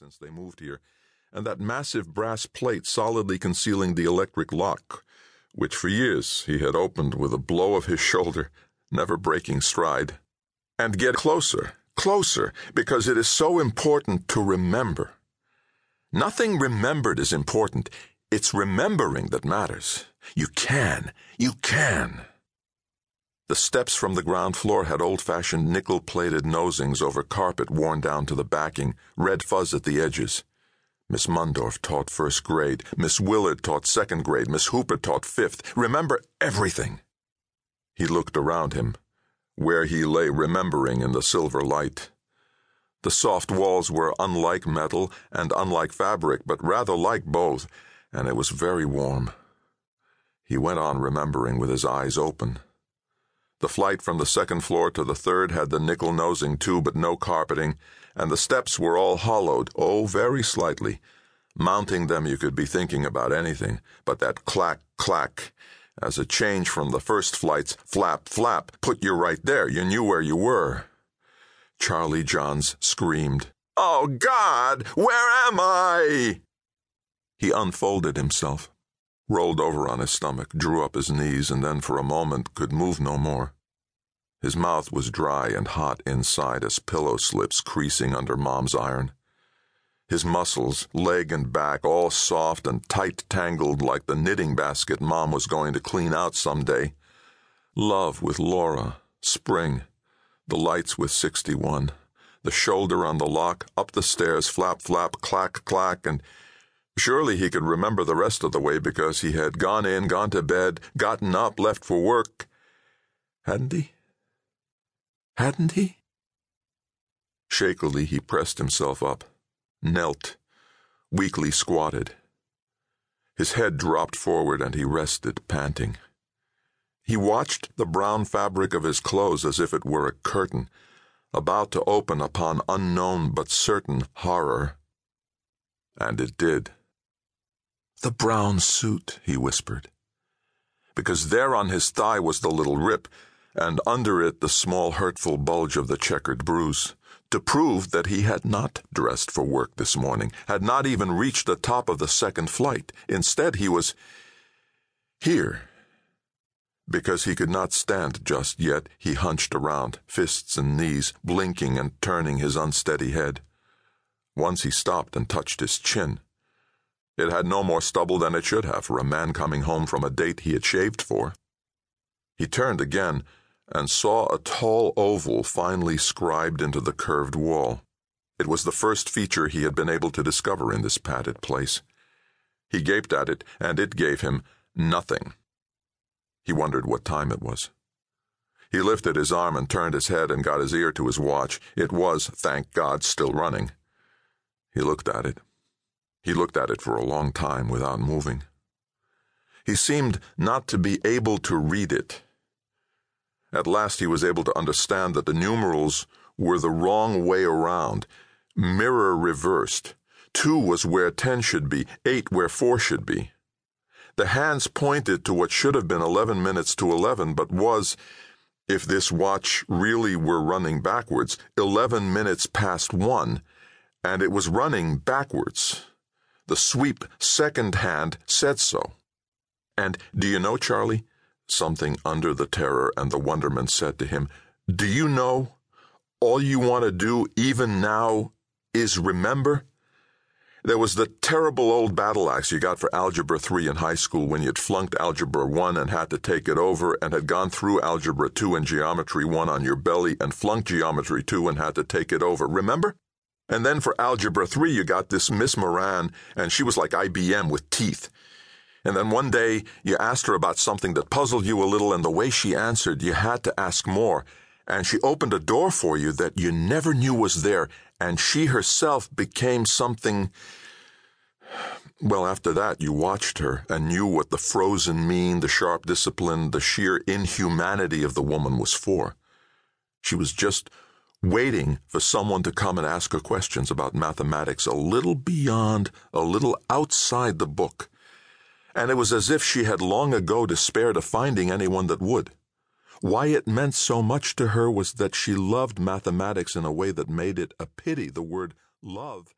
since they moved here, and that massive brass plate solidly concealing the electric lock, which for years he had opened with a blow of his shoulder, never breaking stride. And get closer, closer, because it is so important to remember. Nothing remembered is important. It's remembering that matters. You can. You can. The steps from the ground floor had old fashioned nickel plated nosings over carpet worn down to the backing, red fuzz at the edges. Miss Mundorf taught first grade, Miss Willard taught second grade, Miss Hooper taught fifth. Remember everything. He looked around him, where he lay remembering in the silver light. The soft walls were unlike metal and unlike fabric, but rather like both, and it was very warm. He went on remembering with his eyes open. The flight from the second floor to the third had the nickel nosing too, but no carpeting, and the steps were all hollowed, oh, very slightly. Mounting them, you could be thinking about anything, but that clack, clack, as a change from the first flight's flap, flap, put you right there. You knew where you were. Charlie Johns screamed, Oh, God, where am I? He unfolded himself rolled over on his stomach, drew up his knees, and then for a moment could move no more. His mouth was dry and hot inside as pillow slips creasing under Mom's iron. His muscles, leg and back, all soft and tight tangled like the knitting basket Mom was going to clean out some day. Love with Laura, spring, the lights with 61, the shoulder on the lock, up the stairs, flap, flap, clack, clack, and Surely he could remember the rest of the way because he had gone in, gone to bed, gotten up, left for work. Hadn't he? Hadn't he? Shakily he pressed himself up, knelt, weakly squatted. His head dropped forward and he rested, panting. He watched the brown fabric of his clothes as if it were a curtain, about to open upon unknown but certain horror. And it did. The brown suit, he whispered. Because there on his thigh was the little rip, and under it the small hurtful bulge of the checkered bruise, to prove that he had not dressed for work this morning, had not even reached the top of the second flight. Instead, he was here. Because he could not stand just yet, he hunched around, fists and knees, blinking and turning his unsteady head. Once he stopped and touched his chin. It had no more stubble than it should have for a man coming home from a date he had shaved for. He turned again and saw a tall oval finely scribed into the curved wall. It was the first feature he had been able to discover in this padded place. He gaped at it, and it gave him nothing. He wondered what time it was. He lifted his arm and turned his head and got his ear to his watch. It was, thank God, still running. He looked at it. He looked at it for a long time without moving. He seemed not to be able to read it. At last he was able to understand that the numerals were the wrong way around, mirror reversed. Two was where ten should be, eight where four should be. The hands pointed to what should have been eleven minutes to eleven, but was, if this watch really were running backwards, eleven minutes past one, and it was running backwards. The sweep second hand said so. And do you know, Charlie? Something under the terror and the wonderment said to him, Do you know? All you want to do, even now, is remember? There was the terrible old battle axe you got for Algebra 3 in high school when you'd flunked Algebra 1 and had to take it over and had gone through Algebra 2 and Geometry 1 on your belly and flunked Geometry 2 and had to take it over. Remember? And then for Algebra 3, you got this Miss Moran, and she was like IBM with teeth. And then one day, you asked her about something that puzzled you a little, and the way she answered, you had to ask more. And she opened a door for you that you never knew was there, and she herself became something. Well, after that, you watched her and knew what the frozen mean, the sharp discipline, the sheer inhumanity of the woman was for. She was just waiting for someone to come and ask her questions about mathematics a little beyond, a little outside the book. And it was as if she had long ago despaired of finding anyone that would. Why it meant so much to her was that she loved mathematics in a way that made it a pity the word love